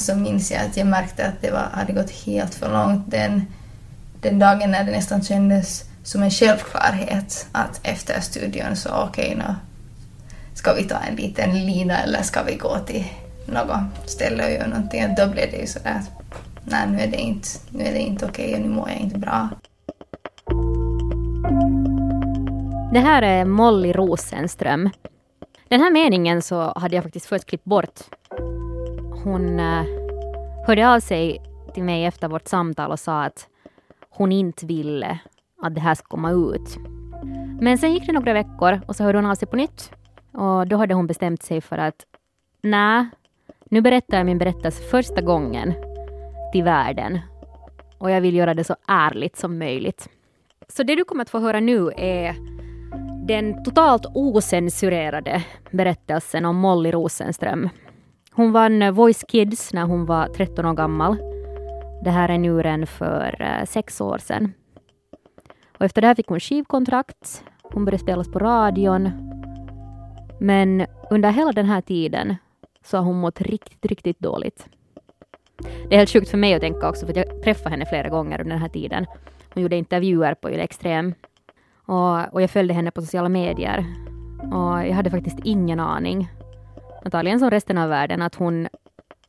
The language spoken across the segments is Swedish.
så minns jag att jag märkte att det var, hade gått helt för långt den, den dagen när det nästan kändes som en självklarhet att efter studion så okej, okay, ska vi ta en liten lina eller ska vi gå till något ställe och göra någonting. Då blev det ju sådär att nej, nu är det inte, nu är det inte okej okay och nu mår jag inte bra. Det här är Molly Rosenström. Den här meningen så hade jag faktiskt först klippt bort. Hon eh, hörde av sig till mig efter vårt samtal och sa att hon inte ville att det här skulle komma ut. Men sen gick det några veckor och så hörde hon av sig på nytt. Och då hade hon bestämt sig för att nej, nu berättar jag min berättelse första gången till världen. Och jag vill göra det så ärligt som möjligt. Så det du kommer att få höra nu är den totalt osensurerade berättelsen om Molly Rosenström. Hon vann eh, Voice Kids när hon var 13 år gammal. Det här är nu redan för eh, sex år sedan. Och efter det här fick hon skivkontrakt. Hon började spelas på radion. Men under hela den här tiden så har hon mått riktigt, riktigt dåligt. Det är helt sjukt för mig att tänka också, för jag träffade henne flera gånger under den här tiden. Hon gjorde intervjuer på Yle Extrem och, och jag följde henne på sociala medier. Och jag hade faktiskt ingen aning, antagligen som resten av världen, att hon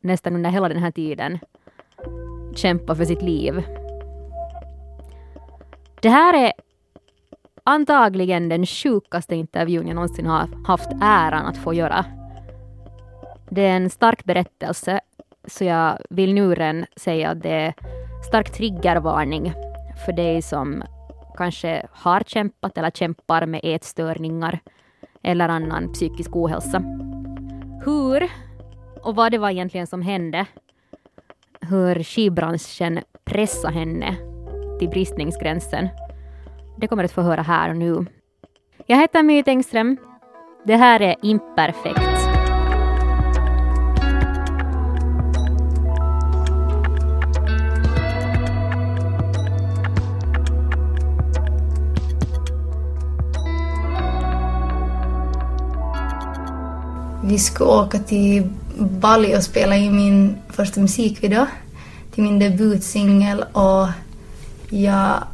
nästan under hela den här tiden kämpar för sitt liv. Det här är antagligen den sjukaste intervjun jag någonsin har haft äran att få göra. Det är en stark berättelse, så jag vill nu redan säga att det är stark triggervarning för dig som kanske har kämpat eller kämpar med ätstörningar eller annan psykisk ohälsa. Hur och vad det var egentligen som hände, hur skivbranschen pressade henne till bristningsgränsen, det kommer du att få höra här och nu. Jag heter My Tengström. Det här är Imperfekt. Vi skulle åka till Bali och spela in min första musikvideo. Till min debutsingel och jag,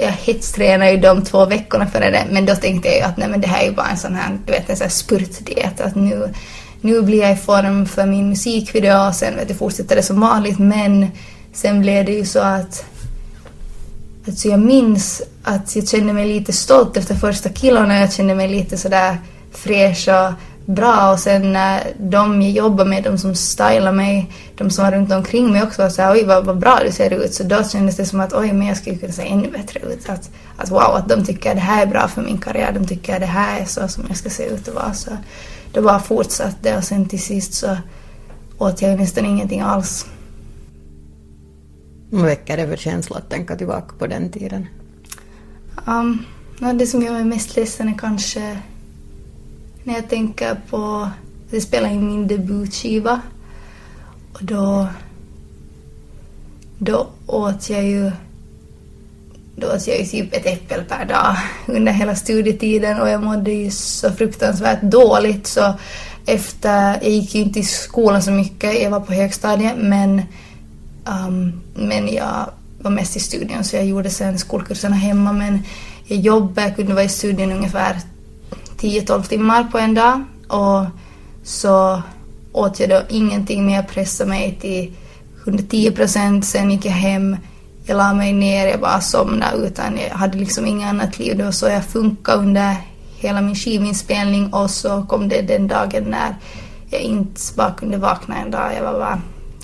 jag hetstränade ju de två veckorna före det. Men då tänkte jag ju att nej men det här är ju bara en sån här, du vet en sån här spurtdiet. Att nu, nu blir jag i form för min musikvideo och sen vet du, fortsätter det som vanligt. Men sen blev det ju så att Alltså jag minns att jag kände mig lite stolt efter första killarna. Jag kände mig lite sådär fräsch och bra och sen när de jag jobbar med, de som stylar mig, de som var runt omkring mig också var såhär oj vad, vad bra du ser ut. Så då kändes det som att oj men jag skulle kunna se ännu bättre ut. Att, att wow, att de tycker att det här är bra för min karriär, de tycker att det här är så som jag ska se ut och vara. Så det bara fortsatte och sen till sist så åt jag nästan ingenting alls. Vad väcker det för känsla att tänka tillbaka på den tiden? Um, det som gör mig mest ledsen är kanske när jag tänker på att jag spelade in min debutskiva. Och då, då åt jag ju då åt jag ju typ ett äpple per dag under hela studietiden och jag mådde ju så fruktansvärt dåligt. Så efter, jag gick ju inte i skolan så mycket, jag var på högstadiet men, um, men jag var mest i studion så jag gjorde sen skolkurserna hemma. Men jag jobbade, jag kunde vara i studion ungefär 10-12 timmar på en dag och så åt jag då ingenting mer, pressade mig till 110 procent, sen gick jag hem, jag la mig ner, jag bara somnade utan jag hade liksom inget annat liv. Det var så jag funkade under hela min skivinspelning och så kom det den dagen när jag inte bara kunde vakna en dag, jag var bara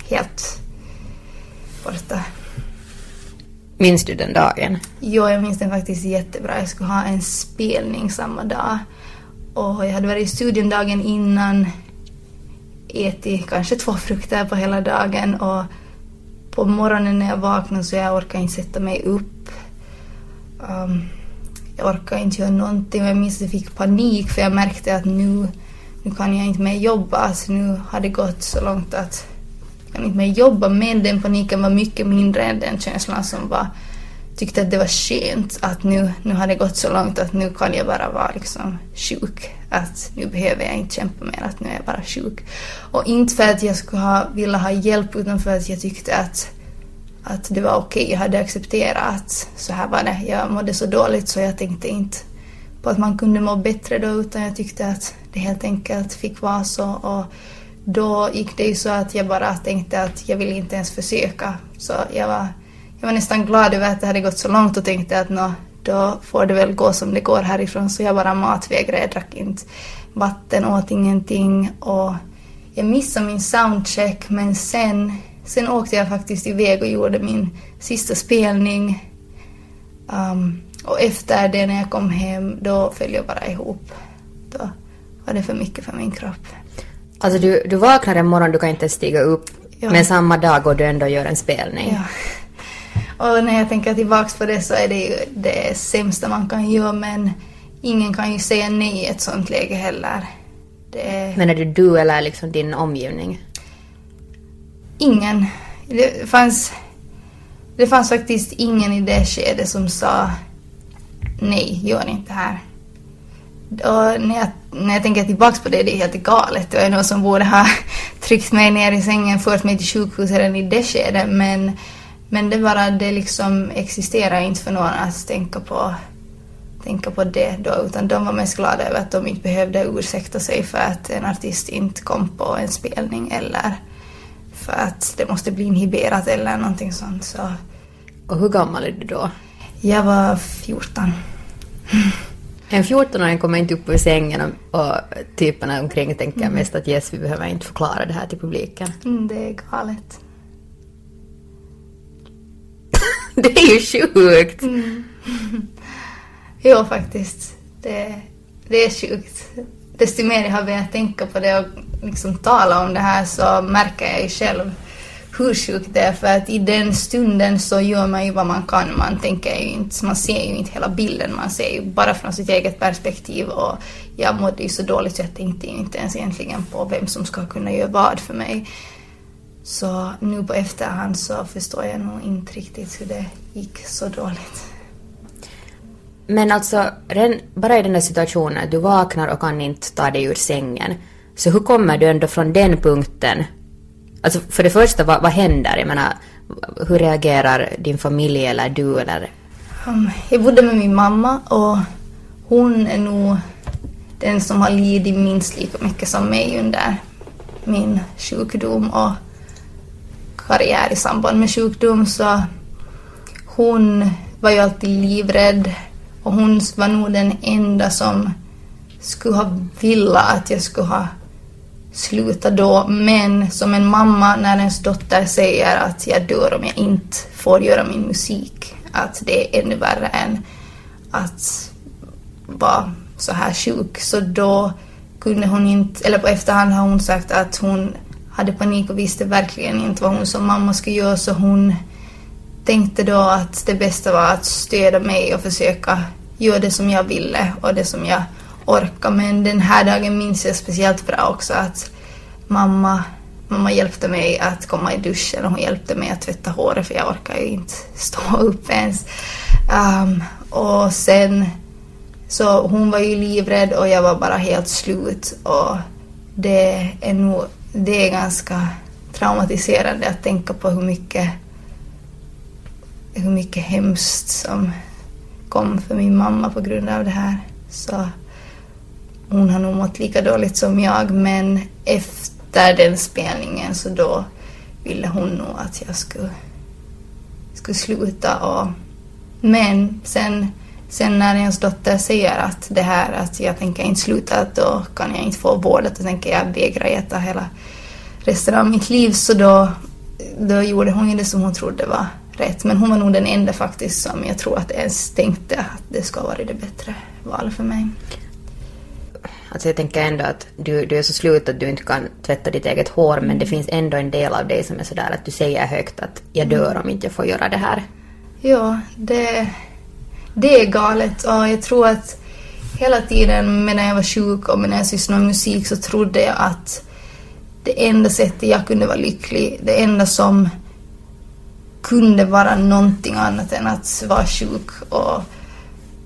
helt borta. Minns du den dagen? Jo, jag minns den faktiskt jättebra. Jag skulle ha en spelning samma dag. Och jag hade varit i studion dagen innan, ätit kanske två frukter på hela dagen och på morgonen när jag vaknade så jag orkade inte sätta mig upp. Um, jag orkade inte göra någonting och jag minns att jag fick panik för jag märkte att nu, nu kan jag inte mer jobba. Alltså nu har det gått så långt att jag kan inte mer jobba men den paniken var mycket mindre än den känslan som var tyckte att det var skönt att nu, nu har det gått så långt att nu kan jag bara vara liksom sjuk. Att nu behöver jag inte kämpa mer, att nu är jag bara sjuk. Och inte för att jag skulle ha, vilja ha hjälp utan för att jag tyckte att, att det var okej. Okay. Jag hade accepterat att så här var det. Jag mådde så dåligt så jag tänkte inte på att man kunde må bättre då utan jag tyckte att det helt enkelt fick vara så. Och då gick det ju så att jag bara tänkte att jag vill inte ens försöka. Så jag var jag var nästan glad över att det hade gått så långt och tänkte att nå, då får det väl gå som det går härifrån. Så jag bara matvägrade, jag drack inte vatten, åt ingenting och jag missade min soundcheck men sen, sen åkte jag faktiskt iväg och gjorde min sista spelning. Um, och efter det när jag kom hem då föll jag bara ihop. Då var det för mycket för min kropp. Alltså du, du vaknar en morgon, du kan inte stiga upp, ja. men samma dag går du ändå och gör en spelning. Ja. Och när jag tänker tillbaks på det så är det ju det sämsta man kan göra men ingen kan ju säga nej i ett sånt läge heller. Det... Men är det du eller liksom din omgivning? Ingen. Det fanns, det fanns faktiskt ingen i det skedet som sa nej, gör inte här. Och när jag, när jag tänker tillbaks på det, det är helt galet. Det var någon som borde ha tryckt mig ner i sängen, fört mig till sjukhuset redan i det skedet. Men men det bara, det liksom existerar inte för någon att tänka på, tänka på det då, utan de var mest glada över att de inte behövde ursäkta sig för att en artist inte kom på en spelning eller för att det måste bli inhiberat eller någonting sånt. Så. Och hur gammal är du då? Jag var 14. En 14-åring kommer inte upp ur sängen och, typerna omkring tänker mm. mest att yes, vi behöver inte förklara det här till publiken. Mm, det är galet. det är ju sjukt. Mm. jo, faktiskt. Det, det är sjukt. Desto mer jag har börjat tänka på det och liksom tala om det här så märker jag ju själv hur sjukt det är för att i den stunden så gör man ju vad man kan. Man tänker ju inte, man ser ju inte hela bilden, man ser ju bara från sitt eget perspektiv och jag mådde ju så dåligt så jag tänkte ju inte ens egentligen på vem som ska kunna göra vad för mig. Så nu på efterhand så förstår jag nog inte riktigt hur det gick så dåligt. Men alltså, bara i den där situationen, du vaknar och kan inte ta dig ur sängen. Så hur kommer du ändå från den punkten? Alltså för det första, vad, vad händer? Jag menar, hur reagerar din familj eller du eller? Um, jag bodde med min mamma och hon är nog den som har lidit minst lika mycket som mig under min sjukdom och karriär i samband med sjukdom så hon var ju alltid livrädd och hon var nog den enda som skulle ha velat att jag skulle ha slutat då. Men som en mamma när ens dotter säger att jag dör om jag inte får göra min musik, att det är ännu värre än att vara så här sjuk. Så då kunde hon inte, eller på efterhand har hon sagt att hon hade panik och visste verkligen inte vad hon som mamma skulle göra så hon tänkte då att det bästa var att stödja mig och försöka göra det som jag ville och det som jag orkade. Men den här dagen minns jag speciellt bra också att mamma, mamma hjälpte mig att komma i duschen och hon hjälpte mig att tvätta håret för jag orkade ju inte stå upp ens. Um, och sen så hon var ju livrädd och jag var bara helt slut och det är nog det är ganska traumatiserande att tänka på hur mycket, hur mycket hemskt som kom för min mamma på grund av det här. Så hon har nog mått lika dåligt som jag men efter den spelningen så då ville hon nog att jag skulle, skulle sluta. Och, men sen, sen när ens dotter säger att det här att jag tänker inte sluta då kan jag inte få vård. Då tänker jag vägra äta hela resten av mitt liv så då, då gjorde hon ju det som hon trodde var rätt. Men hon var nog den enda faktiskt som jag tror att ens tänkte att det ska vara det bättre valet för mig. Alltså jag tänker ändå att du, du är så slut att du inte kan tvätta ditt eget hår men det finns ändå en del av dig som är sådär att du säger högt att jag dör om inte jag får göra det här. Ja, det, det är galet och jag tror att hela tiden medan jag var sjuk och medan jag sysslade med musik så trodde jag att det enda sättet jag kunde vara lycklig, det enda som kunde vara någonting annat än att vara sjuk och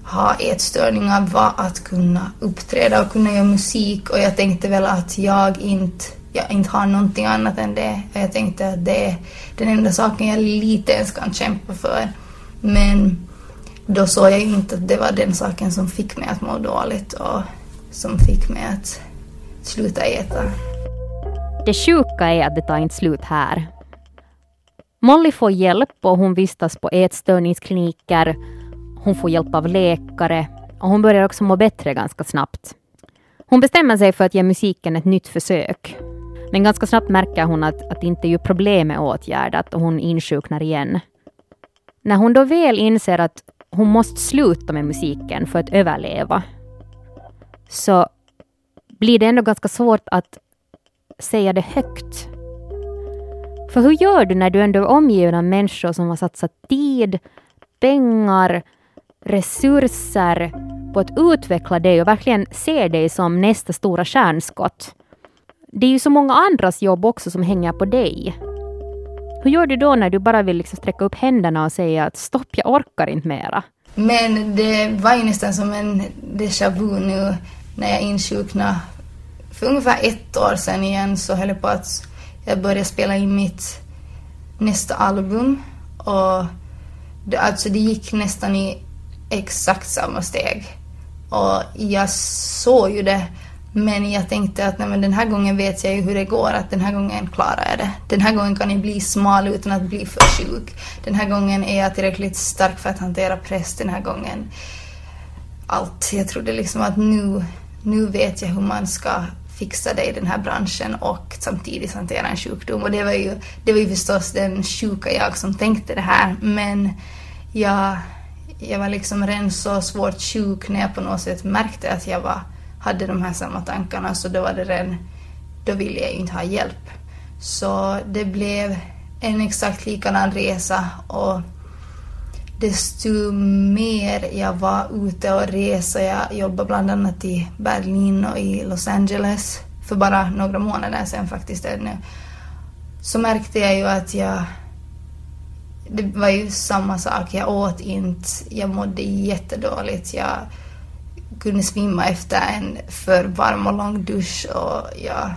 ha ätstörningar var att kunna uppträda och kunna göra musik och jag tänkte väl att jag inte, jag inte har någonting annat än det. Jag tänkte att det är den enda saken jag lite ens kan kämpa för. Men då såg jag inte att det var den saken som fick mig att må dåligt och som fick mig att sluta äta. Det sjuka är att det tar inte slut här. Molly får hjälp och hon vistas på ätstörningskliniker. Hon får hjälp av läkare och hon börjar också må bättre ganska snabbt. Hon bestämmer sig för att ge musiken ett nytt försök. Men ganska snabbt märker hon att, att inte är problemet åtgärdat och hon insjuknar igen. När hon då väl inser att hon måste sluta med musiken för att överleva så blir det ändå ganska svårt att säga det högt. För hur gör du när du ändå är omgiven av människor som har satsat tid, pengar, resurser på att utveckla dig och verkligen ser dig som nästa stora stjärnskott? Det är ju så många andras jobb också som hänger på dig. Hur gör du då när du bara vill liksom sträcka upp händerna och säga att stopp, jag orkar inte mera? Men det var ju nästan som en déjà vu nu när jag insjuknade för ungefär ett år sedan igen så höll jag på att jag började spela in mitt nästa album och det, alltså det gick nästan i exakt samma steg. Och jag såg ju det men jag tänkte att nej, men den här gången vet jag ju hur det går, att den här gången klarar jag det. Den här gången kan jag bli smal utan att bli för sjuk. Den här gången är jag tillräckligt stark för att hantera press. Den här gången allt. Jag trodde liksom att nu, nu vet jag hur man ska fixa det i den här branschen och samtidigt hantera en sjukdom. Och det var ju, det var ju förstås den sjuka jag som tänkte det här. Men jag, jag var liksom redan så svårt sjuk när jag på något sätt märkte att jag var hade de här samma tankarna så då var det redan, då ville jag ju inte ha hjälp. Så det blev en exakt likadan resa och desto mer jag var ute och reste, jag jobbade bland annat i Berlin och i Los Angeles för bara några månader sedan faktiskt ännu, så märkte jag ju att jag det var ju samma sak, jag åt inte, jag mådde jättedåligt, jag kunde svimma efter en för varm och lång dusch och jag,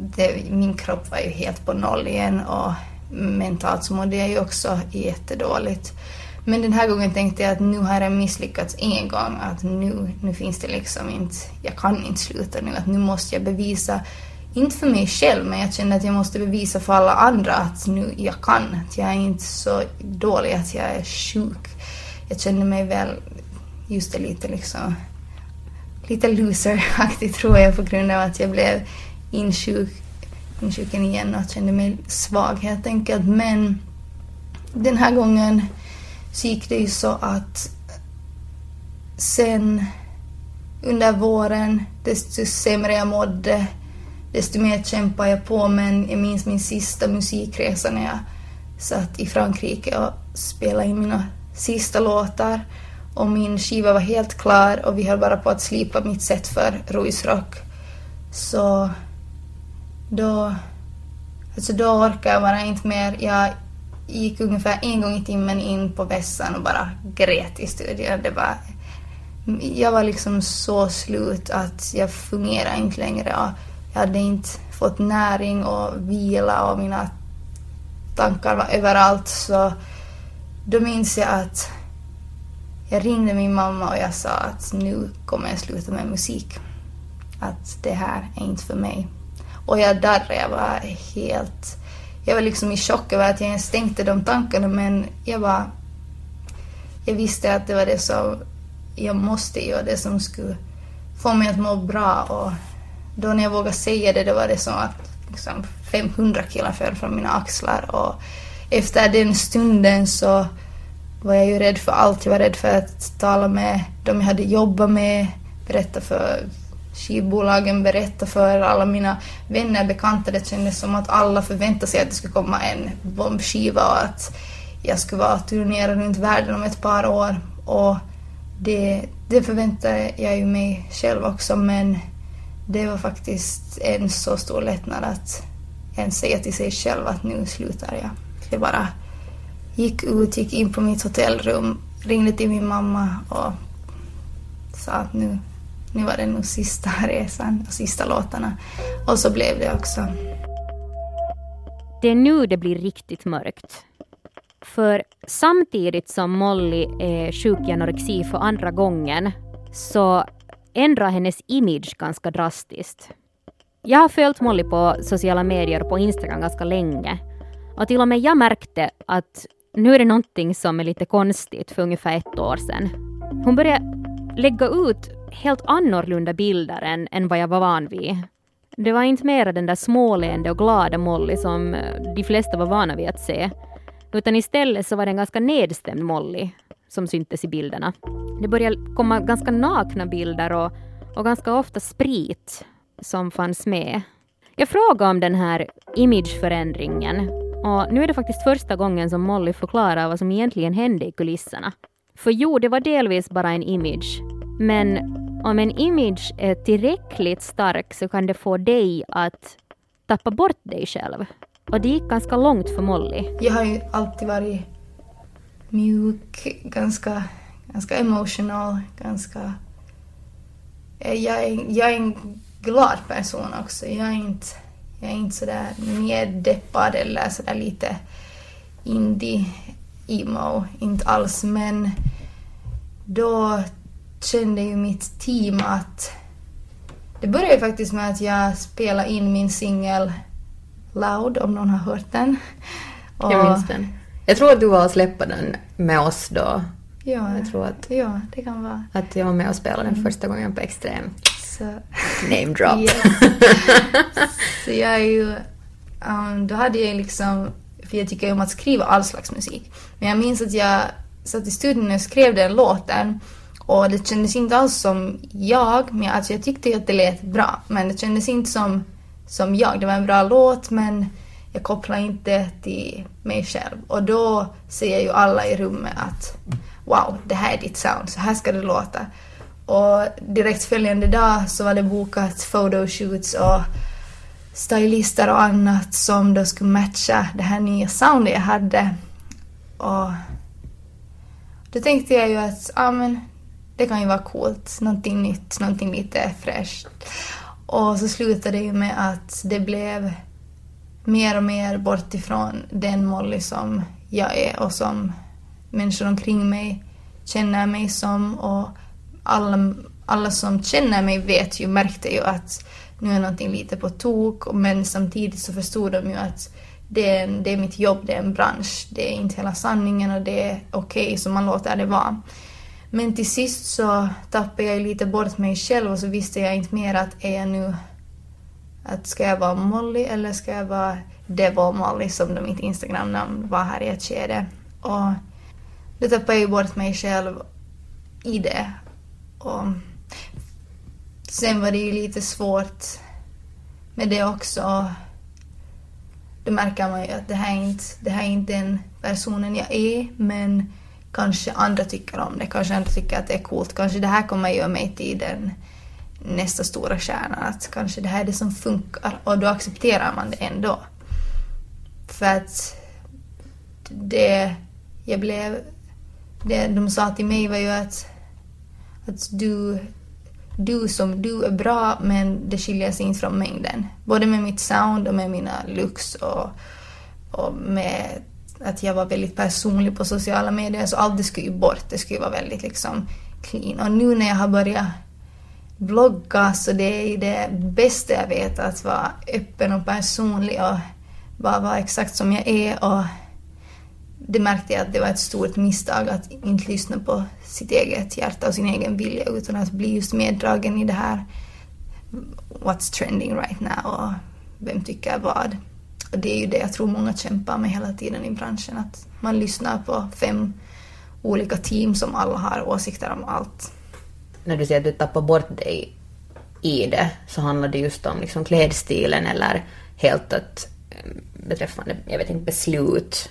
det, min kropp var ju helt på noll igen och mentalt så mådde jag ju också jättedåligt. Men den här gången tänkte jag att nu har jag misslyckats en gång, att nu, nu finns det liksom inte, jag kan inte sluta nu, att nu måste jag bevisa, inte för mig själv, men jag kände att jag måste bevisa för alla andra att nu jag kan, att jag är inte så dålig att jag är sjuk. Jag kände mig väl just det lite liksom lite loseraktigt tror jag på grund av att jag blev insjuk, insjuken igen och kände mig svag helt enkelt. Men den här gången så gick det ju så att sen under våren, desto sämre jag mådde, desto mer kämpade jag på. Men jag minns min sista musikresa när jag satt i Frankrike och spelade in mina sista låtar och min skiva var helt klar och vi höll bara på att slipa mitt sätt för Ruisrock. Så då, alltså då orkade jag bara inte mer. Jag gick ungefär en gång i timmen in på vässan och bara grät i studion. Det var, jag var liksom så slut att jag fungerade inte längre. Och jag hade inte fått näring och vila och mina tankar var överallt. Så då minns jag att jag ringde min mamma och jag sa att nu kommer jag sluta med musik. Att det här är inte för mig. Och jag darrade, jag var helt... Jag var liksom i chock över att jag ens tänkte de tankarna men jag var... Jag visste att det var det som jag måste göra, det som skulle få mig att må bra och då när jag vågade säga det, då var det som att liksom 500 killar föll från mina axlar och efter den stunden så var jag ju rädd för allt. Jag var rädd för att tala med de jag hade jobbat med, berätta för skivbolagen, berätta för alla mina vänner och bekanta. Det kändes som att alla förväntade sig att det skulle komma en bombskiva och att jag skulle vara turnerad runt världen om ett par år. Och det, det förväntade jag ju mig själv också men det var faktiskt en så stor lättnad att ens säga till sig själv att nu slutar jag. Det bara gick ut, gick in på mitt hotellrum, ringde till min mamma och sa att nu, nu var det nog sista resan och sista låtarna. Och så blev det också. Det är nu det blir riktigt mörkt. För samtidigt som Molly är sjuk i anorexi för andra gången så ändrar hennes image ganska drastiskt. Jag har följt Molly på sociala medier och på Instagram ganska länge. Och till och med jag märkte att nu är det någonting som är lite konstigt för ungefär ett år sedan. Hon började lägga ut helt annorlunda bilder än, än vad jag var van vid. Det var inte mera den där småleende och glada Molly som eh, de flesta var vana vid att se. Utan istället så var det en ganska nedstämd Molly som syntes i bilderna. Det började komma ganska nakna bilder och, och ganska ofta sprit som fanns med. Jag frågade om den här imageförändringen och nu är det faktiskt första gången som Molly förklarar vad som egentligen hände i kulisserna. För jo, det var delvis bara en image, men om en image är tillräckligt stark så kan det få dig att tappa bort dig själv. Och det gick ganska långt för Molly. Jag har ju alltid varit mjuk, ganska, ganska emotional, ganska... Jag är, jag är en glad person också. Jag är inte, jag är inte sådär neddeppad eller sådär lite indie-emo, inte alls. Men då kände ju mitt team att... Det började ju faktiskt med att jag spelade in min singel Loud, om någon har hört den. Och, jag minns den. Jag tror att du var och släppa den med oss då. Ja, jag tror att, ja det kan vara. Att jag var med och spelade den första gången på Extrem. Så, Name drop. Yes. så jag är ju... Um, då hade jag liksom... För jag tycker om att skriva all slags musik. Men jag minns att jag satt i studion och skrev den låten. Och det kändes inte alls som jag, men alltså jag tyckte att det lät bra. Men det kändes inte som, som jag. Det var en bra låt men jag kopplade inte till mig själv. Och då ser ju alla i rummet att wow, det här är ditt sound, så här ska det låta. Och direkt följande dag så var det bokat photoshoots och stylister och annat som då skulle matcha det här nya soundet jag hade. Och då tänkte jag ju att ja, men det kan ju vara coolt, någonting nytt, någonting lite fräscht. Och så slutade det ju med att det blev mer och mer bort ifrån den Molly som jag är och som människor omkring mig känner mig som och alla, alla som känner mig vet ju, märkte ju att nu är någonting lite på tok men samtidigt så förstod de ju att det är, det är mitt jobb, det är en bransch, det är inte hela sanningen och det är okej okay, så man låter det vara. Men till sist så tappade jag lite bort mig själv och så visste jag inte mer att är jag nu att ska jag vara Molly eller ska jag vara Devil Molly som då mitt Instagram-namn var här i ett skede. Och då tappade jag ju bort mig själv i det. Och sen var det ju lite svårt med det också. Då märker man ju att det här är inte, det här är inte den personen jag är men kanske andra tycker om det, kanske andra tycker att det är coolt, kanske det här kommer göra mig till den nästa stora stjärnan, att kanske det här är det som funkar och då accepterar man det ändå. För att det jag blev, det de sa till mig var ju att, att du, du som du är bra men det skiljer sig inte från mängden. Både med mitt sound och med mina looks och, och med att jag var väldigt personlig på sociala medier så allt det skulle ju bort. Det skulle vara väldigt liksom clean. Och nu när jag har börjat blogga så det är det bästa jag vet att vara öppen och personlig och bara vara exakt som jag är. Och det märkte jag att det var ett stort misstag att inte lyssna på sitt eget hjärta och sin egen vilja utan att bli just meddragen i det här what's trending right now och vem tycker vad. Och det är ju det jag tror många kämpar med hela tiden i branschen, att man lyssnar på fem olika team som alla har åsikter om allt. När du säger att du tappar bort dig i det så handlar det just om liksom klädstilen eller helt att eh, beträffande, jag vet inte, beslut.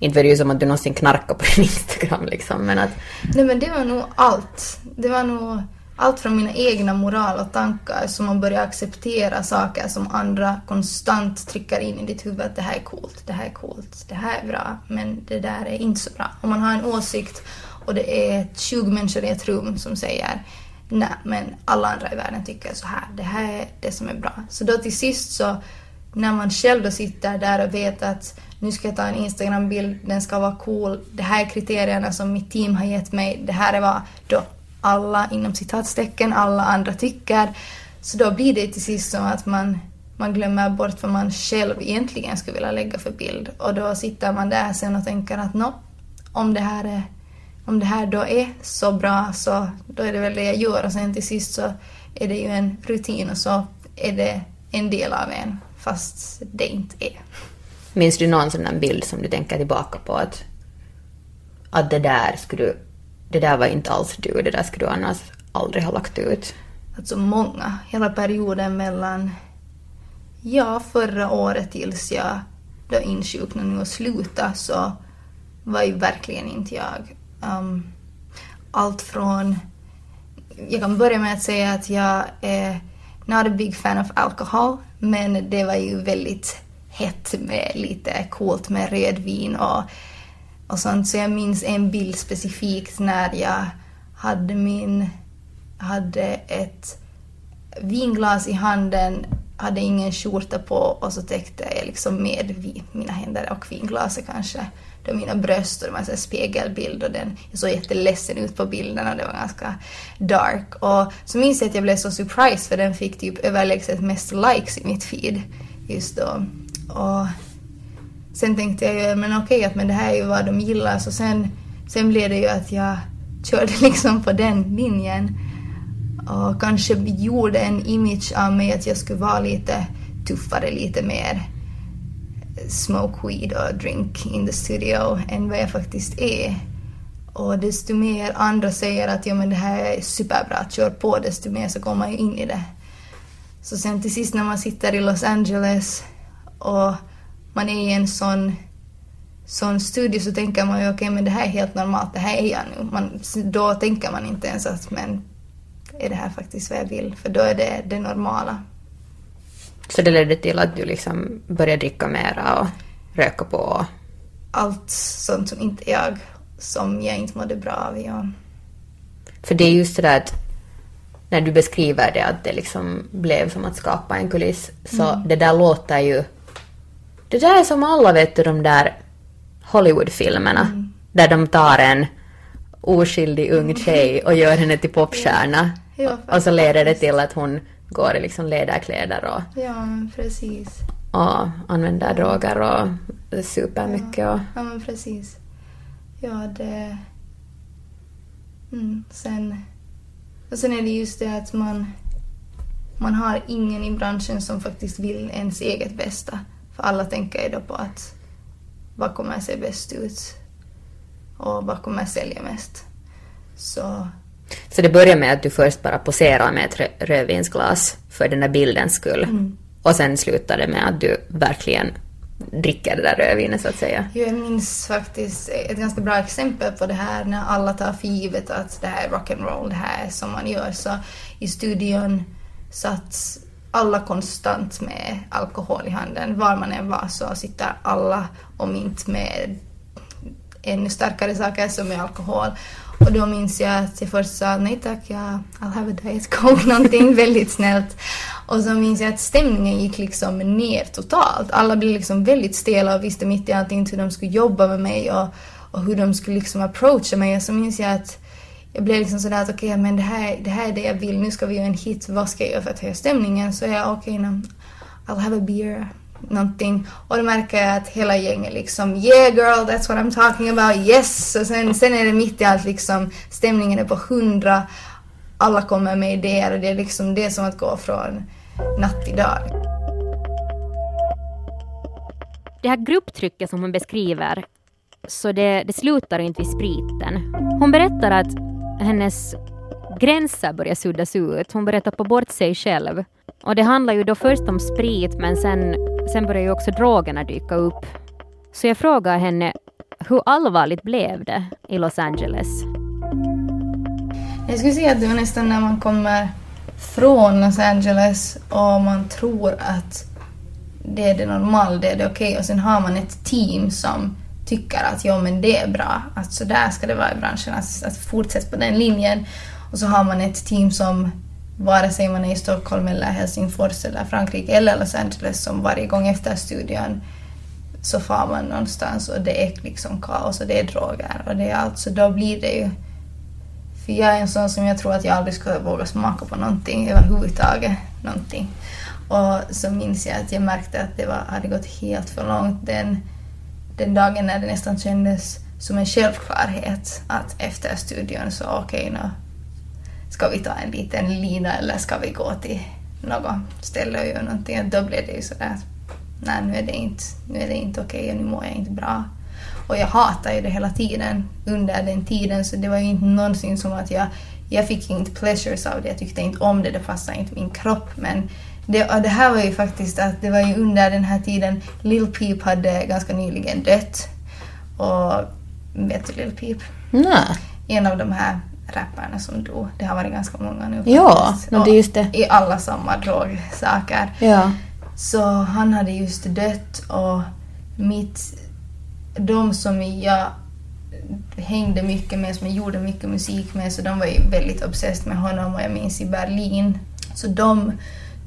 Inte var det ju som att du någonsin knarkade på din Instagram liksom men att... Nej men det var nog allt. Det var nog allt från mina egna moral och tankar som man börjar acceptera saker som andra konstant trycker in i ditt huvud att det här är coolt, det här är coolt, det här är bra, men det där är inte så bra. Om man har en åsikt och det är 20 människor i ett rum som säger nej, men alla andra i världen tycker så här, det här är det som är bra. Så då till sist så när man själv då sitter där och vet att nu ska jag ta en Instagram-bild, den ska vara cool, det här är kriterierna som mitt team har gett mig, det här är vad då alla inom citatstecken, alla andra tycker. Så då blir det till sist som att man, man glömmer bort vad man själv egentligen skulle vilja lägga för bild. Och då sitter man där sen och tänker att nå, om det här är om det här då är så bra så då är det väl det jag gör och sen till sist så är det ju en rutin och så är det en del av en fast det inte är. Minns du någon sån där bild som du tänker tillbaka på att, att det där skulle du, det där var inte alls du, det där skulle du annars aldrig ha lagt ut? Alltså många, hela perioden mellan, ja förra året tills jag då insjuknade nu och slutade så var ju verkligen inte jag. Um, allt från, jag kan börja med att säga att jag är not a big fan of alcohol, men det var ju väldigt hett med lite coolt med rödvin och, och sånt. Så jag minns en bild specifikt när jag hade min, hade ett vinglas i handen, hade ingen skjorta på och så täckte jag liksom med mina händer och vinglaset kanske då mina bröst och det var en spegelbild och den, jag såg jätteledsen ut på bilden och det var ganska dark. Och så minns jag att jag blev så surprised för den fick typ överlägset mest likes i mitt feed just då. Och sen tänkte jag ju, men okej, okay, men det här är ju vad de gillar. Så sen, sen blev det ju att jag körde liksom på den linjen. Och kanske gjorde en image av mig att jag skulle vara lite tuffare, lite mer smoke weed och drink in the studio än vad jag faktiskt är. Och desto mer andra säger att ja, men det här är superbra, kör på, desto mer så kommer man ju in i det. Så sen till sist när man sitter i Los Angeles och man är i en sån, sån studio så tänker man ju okej okay, men det här är helt normalt, det här är jag nu. Man, då tänker man inte ens att men är det här faktiskt vad jag vill? För då är det det normala. Så det ledde till att du liksom började dricka mera och röka på? Allt sånt som inte jag, som jag inte mådde bra av, ja. För det är just det där att när du beskriver det att det liksom blev som att skapa en kuliss, så mm. det där låter ju... Det där är som alla vet du, de där Hollywoodfilmerna, mm. där de tar en oskyldig ung tjej och gör henne till popstjärna. Ja, och så leder det till att hon går i liksom läderkläder och... Ja, precis. Och använder droger och super mycket och... Ja, men precis. Ja, det... Mm, sen... Och sen är det just det att man... Man har ingen i branschen som faktiskt vill ens eget bästa. För alla tänker ju då på att vad kommer se bäst ut och vad kommer sälja mest. Så så det började med att du först bara poserade med ett rödvinsglas för den där bildens skull. Mm. Och sen slutade med att du verkligen dricker det där rödvinet så att säga. Jag minns faktiskt ett ganska bra exempel på det här när alla tar för givet att det här är rock'n'roll, det här är som man gör. Så i studion satt alla konstant med alkohol i handen. Var man än var så sitter alla, om inte med ännu starkare saker som är alkohol. Och då minns jag att jag först sa nej tack, jag, I'll have a diet coke, någonting väldigt snällt. Och så minns jag att stämningen gick liksom ner totalt. Alla blev liksom väldigt stela och visste mitt i allting inte hur de skulle jobba med mig och, och hur de skulle liksom approacha mig. Och så minns jag att jag blev liksom sådär att okej, okay, men det här, det här är det jag vill. Nu ska vi göra en hit. Vad ska jag göra för att höja stämningen? Så jag, okej, okay, I'll have a beer någonting och då märker jag att hela gänget liksom yeah girl that's what I'm talking about yes och sen, sen är det mitt i allt liksom stämningen är på hundra alla kommer med idéer och det är liksom det som att gå från natt till dag. Det här grupptrycket som hon beskriver så det, det slutar inte vid spriten. Hon berättar att hennes gränser börjar suddas ut. Hon börjar tappa bort sig själv. Och det handlar ju då först om sprit men sen, sen börjar ju också drogerna dyka upp. Så jag frågar henne, hur allvarligt blev det i Los Angeles? Jag skulle säga att det var nästan när man kommer från Los Angeles och man tror att det är det normala, det är det okej och sen har man ett team som tycker att ja men det är bra, att så där ska det vara i branschen, att, att fortsätta på den linjen. Och så har man ett team som vare sig man är i Stockholm eller Helsingfors eller Frankrike eller Los Angeles som varje gång efter studion så far man någonstans och det är liksom kaos och det är droger och det är allt så då blir det ju för jag är en sån som jag tror att jag aldrig skulle våga smaka på någonting överhuvudtaget. Någonting. Och så minns jag att jag märkte att det var, hade gått helt för långt den, den dagen när det nästan kändes som en självklarhet att efter studion så okej okay, nu ska vi ta en liten lina eller ska vi gå till något ställe och göra någonting. Då blev det ju sådär att nej nu är det inte, nu är det inte okej och nu mår jag inte bra. Och jag hatade ju det hela tiden under den tiden så det var ju inte någonsin som att jag, jag fick inte pleasures av det, jag tyckte inte om det, det passade inte min kropp men det, det här var ju faktiskt att det var ju under den här tiden Lil Peep hade ganska nyligen dött. Och vet du Lil Peep? Nej. En av de här rapparna som dog. Det har varit ganska många nu Ja, men det är just det. I alla samma drogsaker. Ja. Så han hade just dött och mitt, de som jag hängde mycket med, som jag gjorde mycket musik med, så de var ju väldigt obsessed med honom och jag minns i Berlin. Så de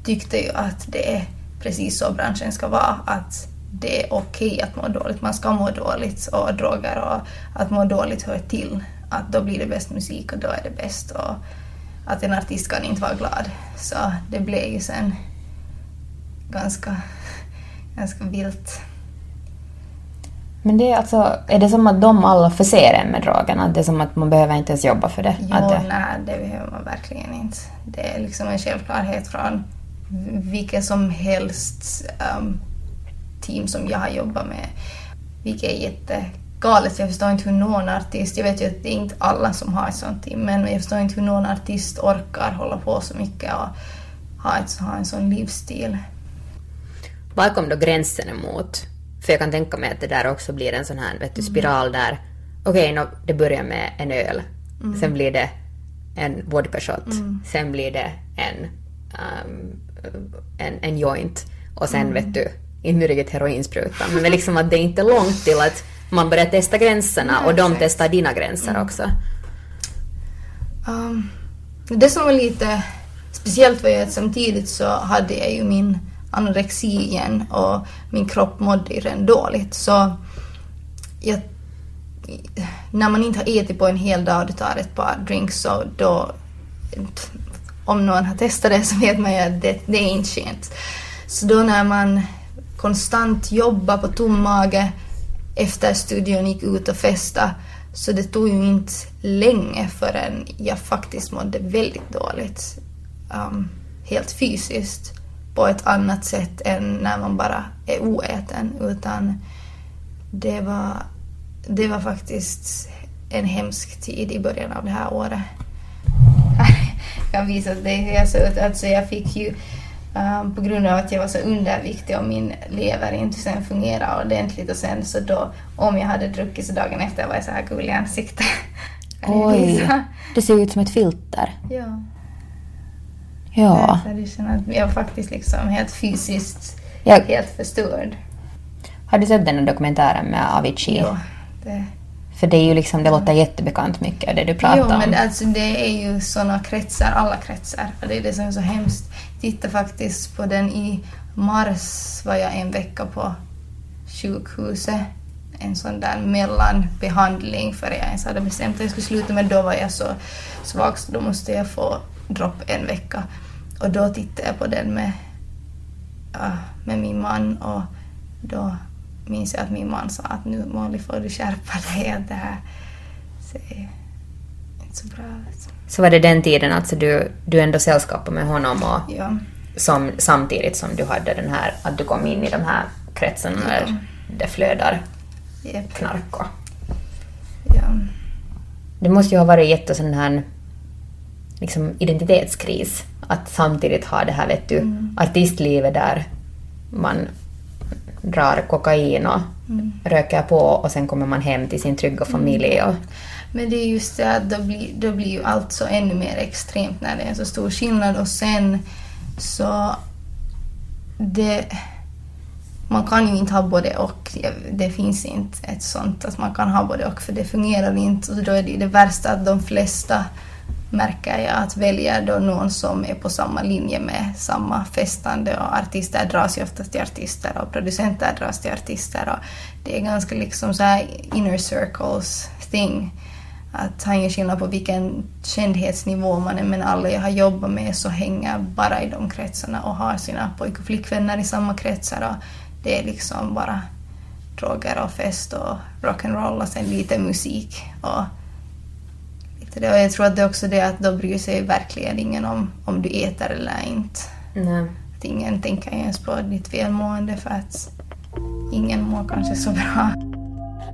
tyckte ju att det är precis så branschen ska vara, att det är okej okay att må dåligt, man ska må dåligt och droger och att må dåligt hör till. Att då blir det bäst musik och då är det bäst och att en artist kan inte vara glad. Så det blev ju sen ganska, ganska vilt. Men det är alltså, är det som att de alla förser en med drogerna? Det är som att man behöver inte ens jobba för det? Jo, att det... nej, det behöver man verkligen inte. Det är liksom en självklarhet från vilket som helst um, team som jag har jobbat med. Vilket är jättegalet. Jag förstår inte hur någon artist, jag vet ju att det är inte alla som har ett sånt team, men jag förstår inte hur någon artist orkar hålla på så mycket och ha, ett, ha en sån livsstil. Var kom då gränsen emot? För jag kan tänka mig att det där också blir en sån här vet du, mm. spiral där, okej, okay, no, det börjar med en öl, mm. sen blir det en vodka-shot, mm. sen blir det en, um, en, en joint och sen mm. vet du, inte riktigt heroinsprutan, men liksom att det är inte långt till att man börjar testa gränserna och de testar dina gränser mm. också. Um, det som var lite speciellt var ju att samtidigt så hade jag ju min anorexi igen och min kropp mådde ju redan dåligt. Så jag, när man inte har ätit på en hel dag och du tar ett par drinks så då om någon har testat det så vet man ju att det, det är inte skönt. Så då när man konstant jobbar på tom mage efter studion gick ut och festa så det tog ju inte länge förrän jag faktiskt mådde väldigt dåligt. Um, helt fysiskt på ett annat sätt än när man bara är oäten. Utan det var, det var faktiskt en hemsk tid i början av det här året. Jag kan visa dig hur jag såg ut. Alltså jag fick ju um, på grund av att jag var så underviktig och min lever inte sen fungerade ordentligt och sen så då om jag hade druckit så dagen efter var jag så här gullig i ansiktet. Oj, det ser ut som ett filter. Ja. Ja. Jag känner att jag faktiskt liksom helt fysiskt jag... helt förstörd. Har du sett den här dokumentären med Avicii? Ja. Det... För det är ju liksom, det låter jättebekant mycket det du pratar jo, om. men alltså det är ju såna kretsar, alla kretsar. Det är det som är så hemskt. Titta faktiskt på den i mars var jag en vecka på sjukhuset. En sån där mellanbehandling för jag ens hade bestämt att jag skulle sluta men då var jag så svag så då måste jag få dropp en vecka. Och då tittade jag på den med, med min man och då minns jag att min man sa att nu Molly får du skärpa dig, att det här ser inte så bra ut. Så var det den tiden alltså du, du ändå sällskapade med honom och ja. som, samtidigt som du hade den här, att du kom in i de här kretsen ja. där det flödar yep. knark och... Ja. Det måste ju ha varit jätte sån här liksom identitetskris att samtidigt ha det här vet du, mm. artistlivet där man drar kokain och mm. röker på och sen kommer man hem till sin trygga familj. Och... Men det är just det att då blir, då blir ju allt så ännu mer extremt när det är en så stor skillnad och sen så det man kan ju inte ha både och. Det finns inte ett sånt att man kan ha både och för det fungerar inte och då är det det värsta att de flesta märker jag att väljer då någon som är på samma linje med samma festande och artister dras ju oftast till artister och producenter dras till artister och det är ganska liksom så här inner circles thing. Att ha ingen skillnad på vilken kändhetsnivå man är men alla jag har jobbat med så hänger bara i de kretsarna och har sina pojk och flickvänner i samma kretsar och det är liksom bara droger och fest och rock'n'roll och sen lite musik. Och, lite det. och jag tror att det är också det att då bryr sig verkligen ingen om om du äter eller inte. Nej. Att ingen tänker ens på ditt välmående för att ingen mår kanske så bra.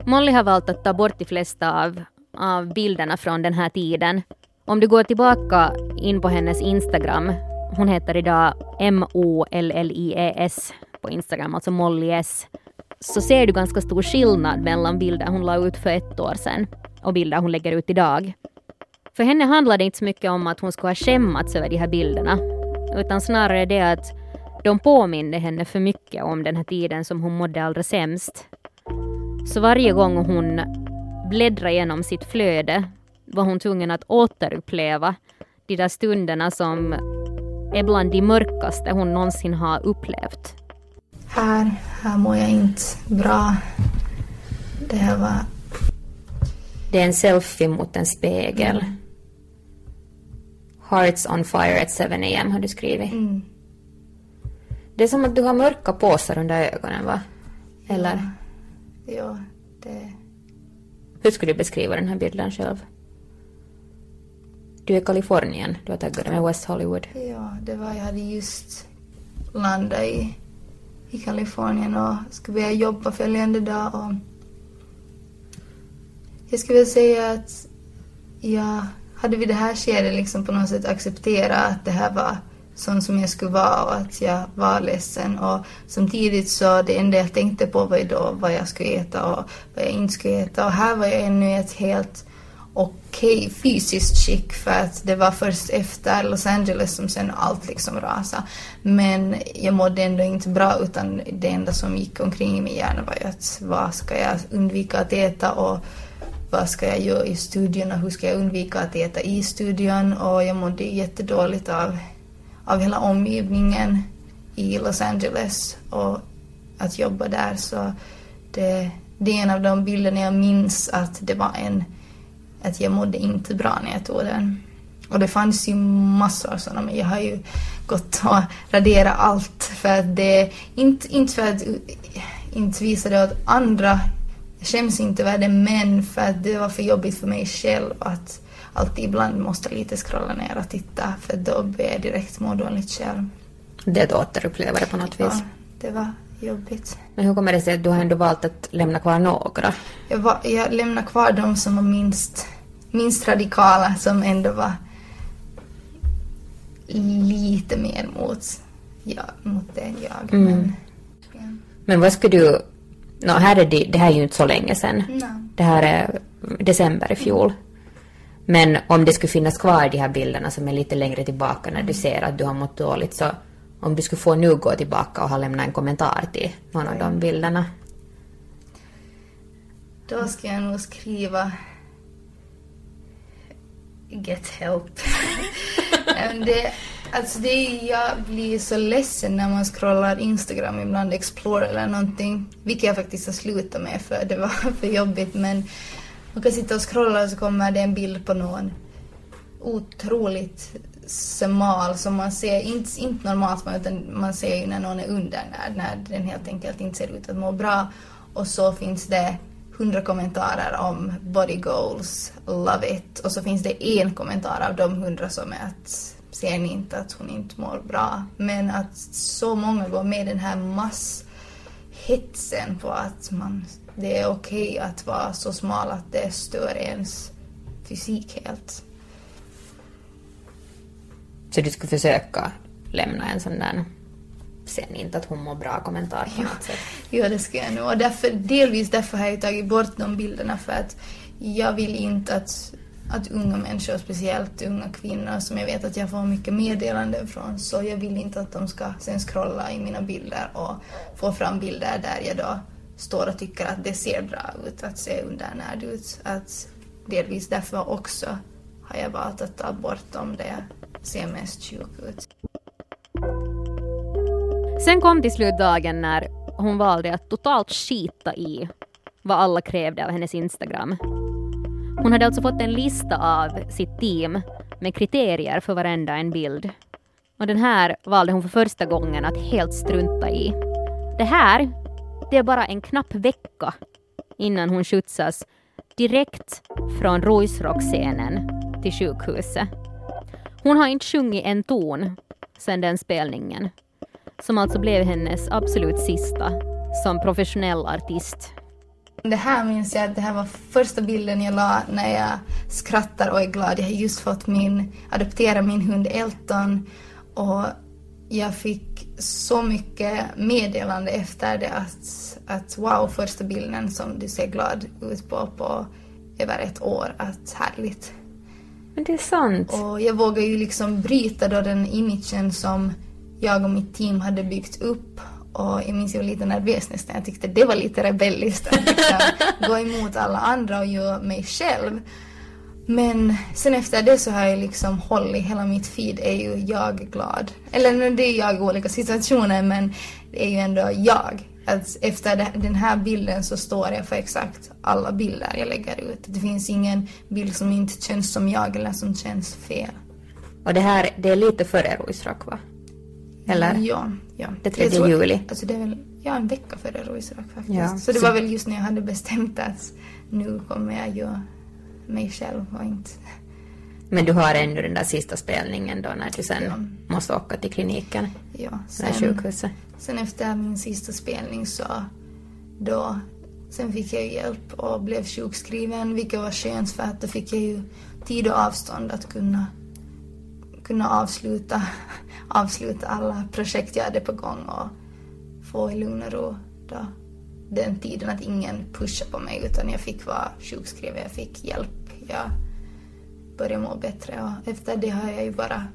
Molly har valt att ta bort de flesta av, av bilderna från den här tiden. Om du går tillbaka in på hennes Instagram, hon heter idag M-O-L-L-I-E-S på Instagram, alltså Molly S, så ser du ganska stor skillnad mellan bilder hon la ut för ett år sedan och bilder hon lägger ut idag. För henne handlar det inte så mycket om att hon ska ha skämmats över de här bilderna, utan snarare det att de påminde henne för mycket om den här tiden som hon mådde allra sämst. Så varje gång hon bläddrade igenom sitt flöde var hon tvungen att återuppleva de där stunderna som är bland de mörkaste hon någonsin har upplevt. Här, här mår jag inte bra. Det här var... Det är en selfie mot en spegel. Hearts on fire at 7 am har du skrivit. Mm. Det är som att du har mörka påsar under ögonen va? Eller? Ja, ja det... Hur skulle du beskriva den här bilden själv? Du är i Kalifornien, du har taggat med West Hollywood. Ja, det var, jag hade just landat i i Kalifornien och skulle börja jobba följande dag. Och jag skulle vilja säga att jag hade vid det här skedet liksom på något sätt accepterat att det här var sån som jag skulle vara och att jag var ledsen. Och samtidigt så det enda jag tänkte på var ju då vad jag skulle äta och vad jag inte skulle äta. Och här var jag ännu i ett helt okej okay, fysiskt skick för att det var först efter Los Angeles som sen allt liksom rasade. Men jag mådde ändå inte bra utan det enda som gick omkring i min hjärna var ju att vad ska jag undvika att äta och vad ska jag göra i studion och hur ska jag undvika att äta i studion och jag mådde jättedåligt av, av hela omgivningen i Los Angeles och att jobba där så det, det är en av de bilderna jag minns att det var en att jag mådde inte bra när jag tog den. Och det fanns ju massor av sådana, men jag har ju gått och raderat allt för att det, inte, inte för att inte visa det åt andra, jag skäms inte över det, men för att det var för jobbigt för mig själv att alltid ibland måste lite scrolla ner och titta, för då börjar jag direkt må dåligt själv. Det är ett återupplevare på något vis? Ja, det var jobbigt. Men hur kommer det sig att du har ändå valt att lämna kvar några? Jag, var, jag lämnar kvar de som var minst, minst radikala, som ändå var lite mer mot, ja, mot det jag. Mm. Men, ja. men vad skulle du... No, här är det, det här är ju inte så länge sedan. No. Det här är december i fjol. Men om det skulle finnas kvar de här bilderna som är lite längre tillbaka när du ser att du har mått dåligt så om du skulle få nu gå tillbaka och ha lämnat en kommentar till någon av de bilderna? Då ska jag nog skriva Get help. det, alltså det, jag blir så ledsen när man scrollar Instagram ibland, Explore eller någonting. Vilket jag faktiskt har slutat med för det var för jobbigt. Men man kan sitta och scrolla och så kommer det en bild på någon otroligt smal som man ser, inte, inte normalt utan man ser ju när någon är undernärd, när den helt enkelt inte ser ut att må bra. Och så finns det hundra kommentarer om body goals, love it. Och så finns det en kommentar av de hundra som är att ser ni inte att hon inte mår bra? Men att så många går med den här masshetsen på att man, det är okej okay att vara så smal att det stör ens fysik helt. Så du skulle försöka lämna en sån där sen inte att hon mår bra kommentar på något sätt? Ja, det ska jag nog. Och därför, delvis därför har jag tagit bort de bilderna för att jag vill inte att, att unga människor, speciellt unga kvinnor som jag vet att jag får mycket meddelanden från, så jag vill inte att de ska sen scrolla i mina bilder och få fram bilder där jag då står och tycker att det ser bra ut, att se undernärd ut. Att delvis därför också har jag valt att ta bort dem där jag ser mest sjuk ut. Sen kom till slut dagen när hon valde att totalt skita i vad alla krävde av hennes Instagram. Hon hade alltså fått en lista av sitt team med kriterier för varenda en bild. Och den här valde hon för första gången att helt strunta i. Det här, det är bara en knapp vecka innan hon skjutsas direkt från Ruisrock-scenen till sjukhuset. Hon har inte sjungit en ton sedan den spelningen, som alltså blev hennes absolut sista som professionell artist. Det här minns jag det här var första bilden jag la när jag skrattar och är glad. Jag har just fått min, adoptera min hund Elton och jag fick så mycket meddelande efter det att, att wow, första bilden som du ser glad ut på på över ett år, att härligt. Men det är sant. Och jag vågar ju liksom bryta då den imagen som jag och mitt team hade byggt upp. Och jag minns jag var lite nervös nästan. Jag tyckte det var lite rebelliskt att liksom gå emot alla andra och göra mig själv. Men sen efter det så har jag liksom hållit, hela mitt feed är ju jag glad. Eller det är jag i olika situationer men det är ju ändå jag. Att efter den här bilden så står jag för exakt alla bilder jag lägger ut. Det finns ingen bild som inte känns som jag eller som känns fel. Och det här, det är lite före Ruisrock va? Eller? Ja, ja. Det tredje tror, juli. Alltså det är väl, ja en vecka före Ruisrock faktiskt. Ja, så det så... var väl just när jag hade bestämt att nu kommer jag göra mig själv och inte... Men du har ändå den där sista spelningen då när du sen ja. måste åka till kliniken? Ja. Sen, sjukhuset. sen efter min sista spelning så då Sen fick jag hjälp och blev sjukskriven, vilket var skönt för att då fick jag ju tid och avstånd att kunna, kunna avsluta, avsluta alla projekt jag hade på gång och få i lugn och ro då, den tiden att ingen pushade på mig utan jag fick vara sjukskriven, jag fick hjälp. Jag började må bättre och efter det har jag ju bara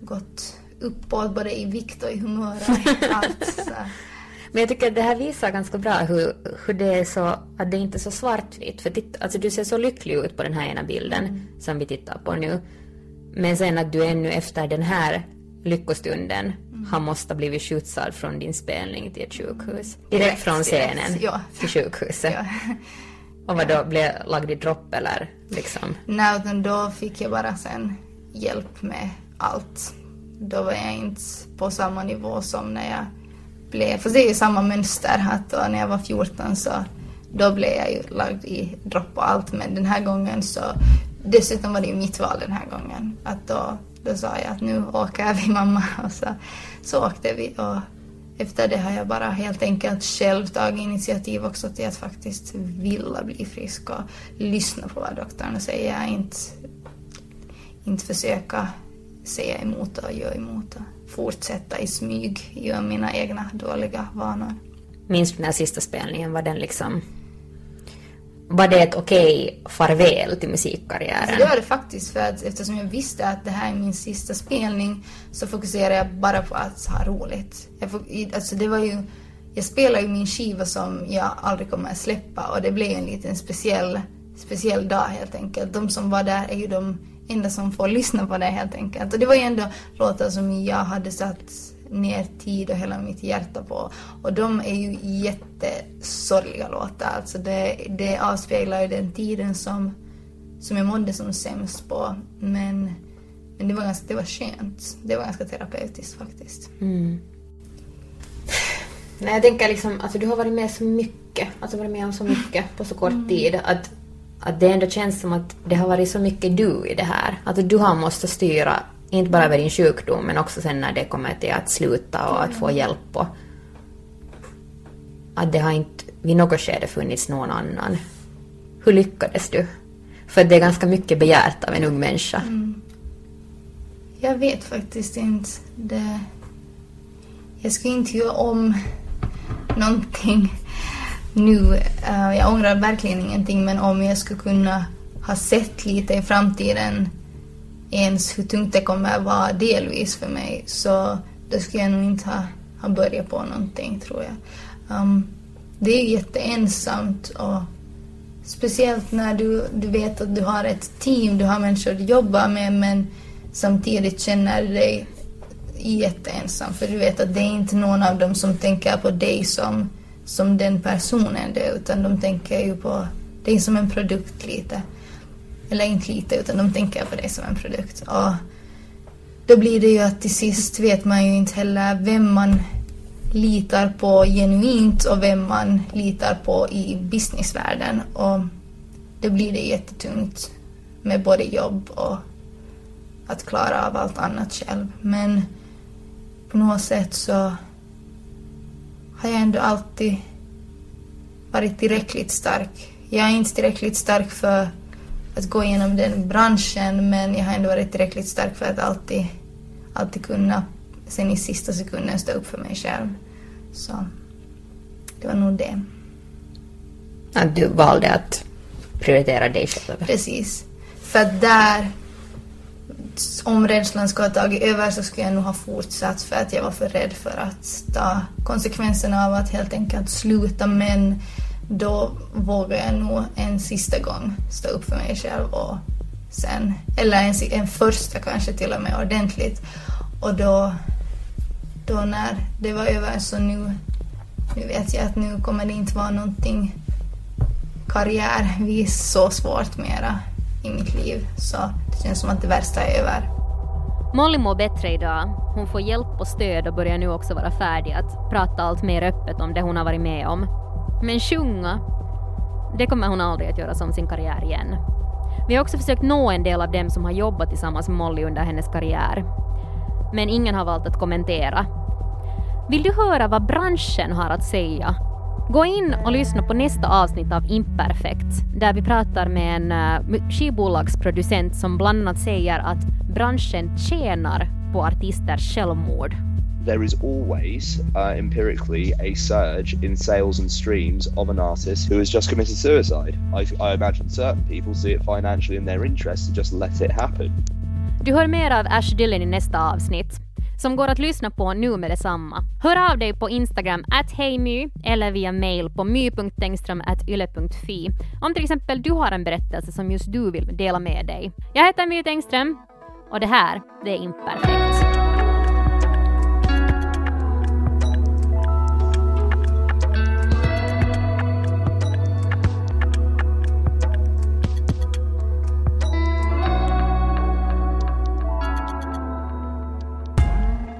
gått uppåt både i vikt och i humör och allt. Så. Men jag tycker att det här visar ganska bra hur, hur det är så, att det inte är så svartvitt. För titta, alltså du ser så lycklig ut på den här ena bilden mm. som vi tittar på nu. Men sen att du ännu efter den här lyckostunden mm. har måste blivit skjutsad från din spelning till ett sjukhus. Direkt från scenen ja. till sjukhuset. Ja. Och vad då, blev lagd i dropp eller liksom? Nej, utan då fick jag bara sen hjälp med allt. Då var jag inte på samma nivå som när jag blev, för det är ju samma mönster att då när jag var 14 så då blev jag ju lagd i dropp och allt men den här gången så dessutom var det ju mitt val den här gången att då, då sa jag att nu åker vi mamma. Och så, så åkte vi. Och efter det har jag bara helt enkelt själv tagit initiativ också till att faktiskt vilja bli frisk och lyssna på vad doktorn säger, inte, inte försöka säga emot och göra emot och fortsätta i smyg, göra mina egna dåliga vanor. Minns du den här sista spelningen, var den liksom var det ett okej farväl till musikkarriären? Alltså det var det faktiskt för att eftersom jag visste att det här är min sista spelning så fokuserade jag bara på att ha roligt. Jag, alltså det var ju, jag spelade ju min skiva som jag aldrig kommer att släppa och det blev en liten speciell, speciell dag helt enkelt. De som var där är ju de enda som får lyssna på det helt enkelt. Och det var ju ändå låtar som jag hade satt ner tid och hela mitt hjärta på. Och de är ju jättesorgliga låtar. Alltså det, det avspeglar ju den tiden som, som jag mådde som sämst på. Men, men det, var ganska, det var skönt. Det var ganska terapeutiskt faktiskt. Mm. Nej, jag tänker liksom, alltså du har varit med så mycket, alltså varit med om så mycket på så kort mm. tid att, att det ändå känns som att det har varit så mycket du i det här. Att du har måste styra inte bara över din sjukdom men också sen när det kommer till att sluta och att få hjälp och att det har inte vid något skede funnits någon annan. Hur lyckades du? För det är ganska mycket begärt av en ung människa. Mm. Jag vet faktiskt inte. Det... Jag ska inte göra om någonting. nu, uh, jag ångrar verkligen ingenting men om jag skulle kunna ha sett lite i framtiden ens hur tungt det kommer att vara delvis för mig så då skulle jag nog inte ha, ha börjat på någonting tror jag. Um, det är jätteensamt och speciellt när du, du vet att du har ett team, du har människor du jobbar med men samtidigt känner du dig jätteensam för du vet att det är inte någon av dem som tänker på dig som, som den personen du utan de tänker ju på dig som en produkt lite. Eller inte lite utan de tänker på dig som en produkt. Och då blir det ju att till sist vet man ju inte heller vem man litar på genuint och vem man litar på i businessvärlden. Och då blir det jättetungt med både jobb och att klara av allt annat själv. Men på något sätt så har jag ändå alltid varit tillräckligt stark. Jag är inte tillräckligt stark för att gå igenom den branschen men jag har ändå varit tillräckligt stark för att alltid, alltid kunna sen i sista sekunden stå upp för mig själv. Så det var nog det. Att du valde att prioritera dig själv? Precis. För att där, om rädslan skulle ha tagit över så skulle jag nog ha fortsatt för att jag var för rädd för att ta konsekvenserna av att helt enkelt sluta men då vågar jag nog en sista gång stå upp för mig själv och sen, eller en, en första kanske till och med ordentligt. Och då, då när det var över så nu, nu vet jag att nu kommer det inte vara någonting karriärvis så svårt mera i mitt liv. Så det känns som att det värsta är över. Molly mår bättre idag. Hon får hjälp och stöd och börjar nu också vara färdig att prata allt mer öppet om det hon har varit med om. Men sjunga, det kommer hon aldrig att göra som sin karriär igen. Vi har också försökt nå en del av dem som har jobbat tillsammans med Molly under hennes karriär. Men ingen har valt att kommentera. Vill du höra vad branschen har att säga? Gå in och lyssna på nästa avsnitt av Imperfekt där vi pratar med en eh, skivbolagsproducent som bland annat säger att branschen tjänar på artisters självmord there is always uh, empirically a surge in sales and streams of an artist who has just committed suicide. I, I imagine certain people see it financially in their interest to just let it happen. Du hör mer av Ash Dylan i nästa avsnitt, som går att lyssna på nu med detsamma. Hör av dig på Instagram at hejmy eller via mail på my.tengström.yle.fi om till exempel du har en berättelse som just du vill dela med dig. Jag heter My Tengström och det här, det är Imperfekt.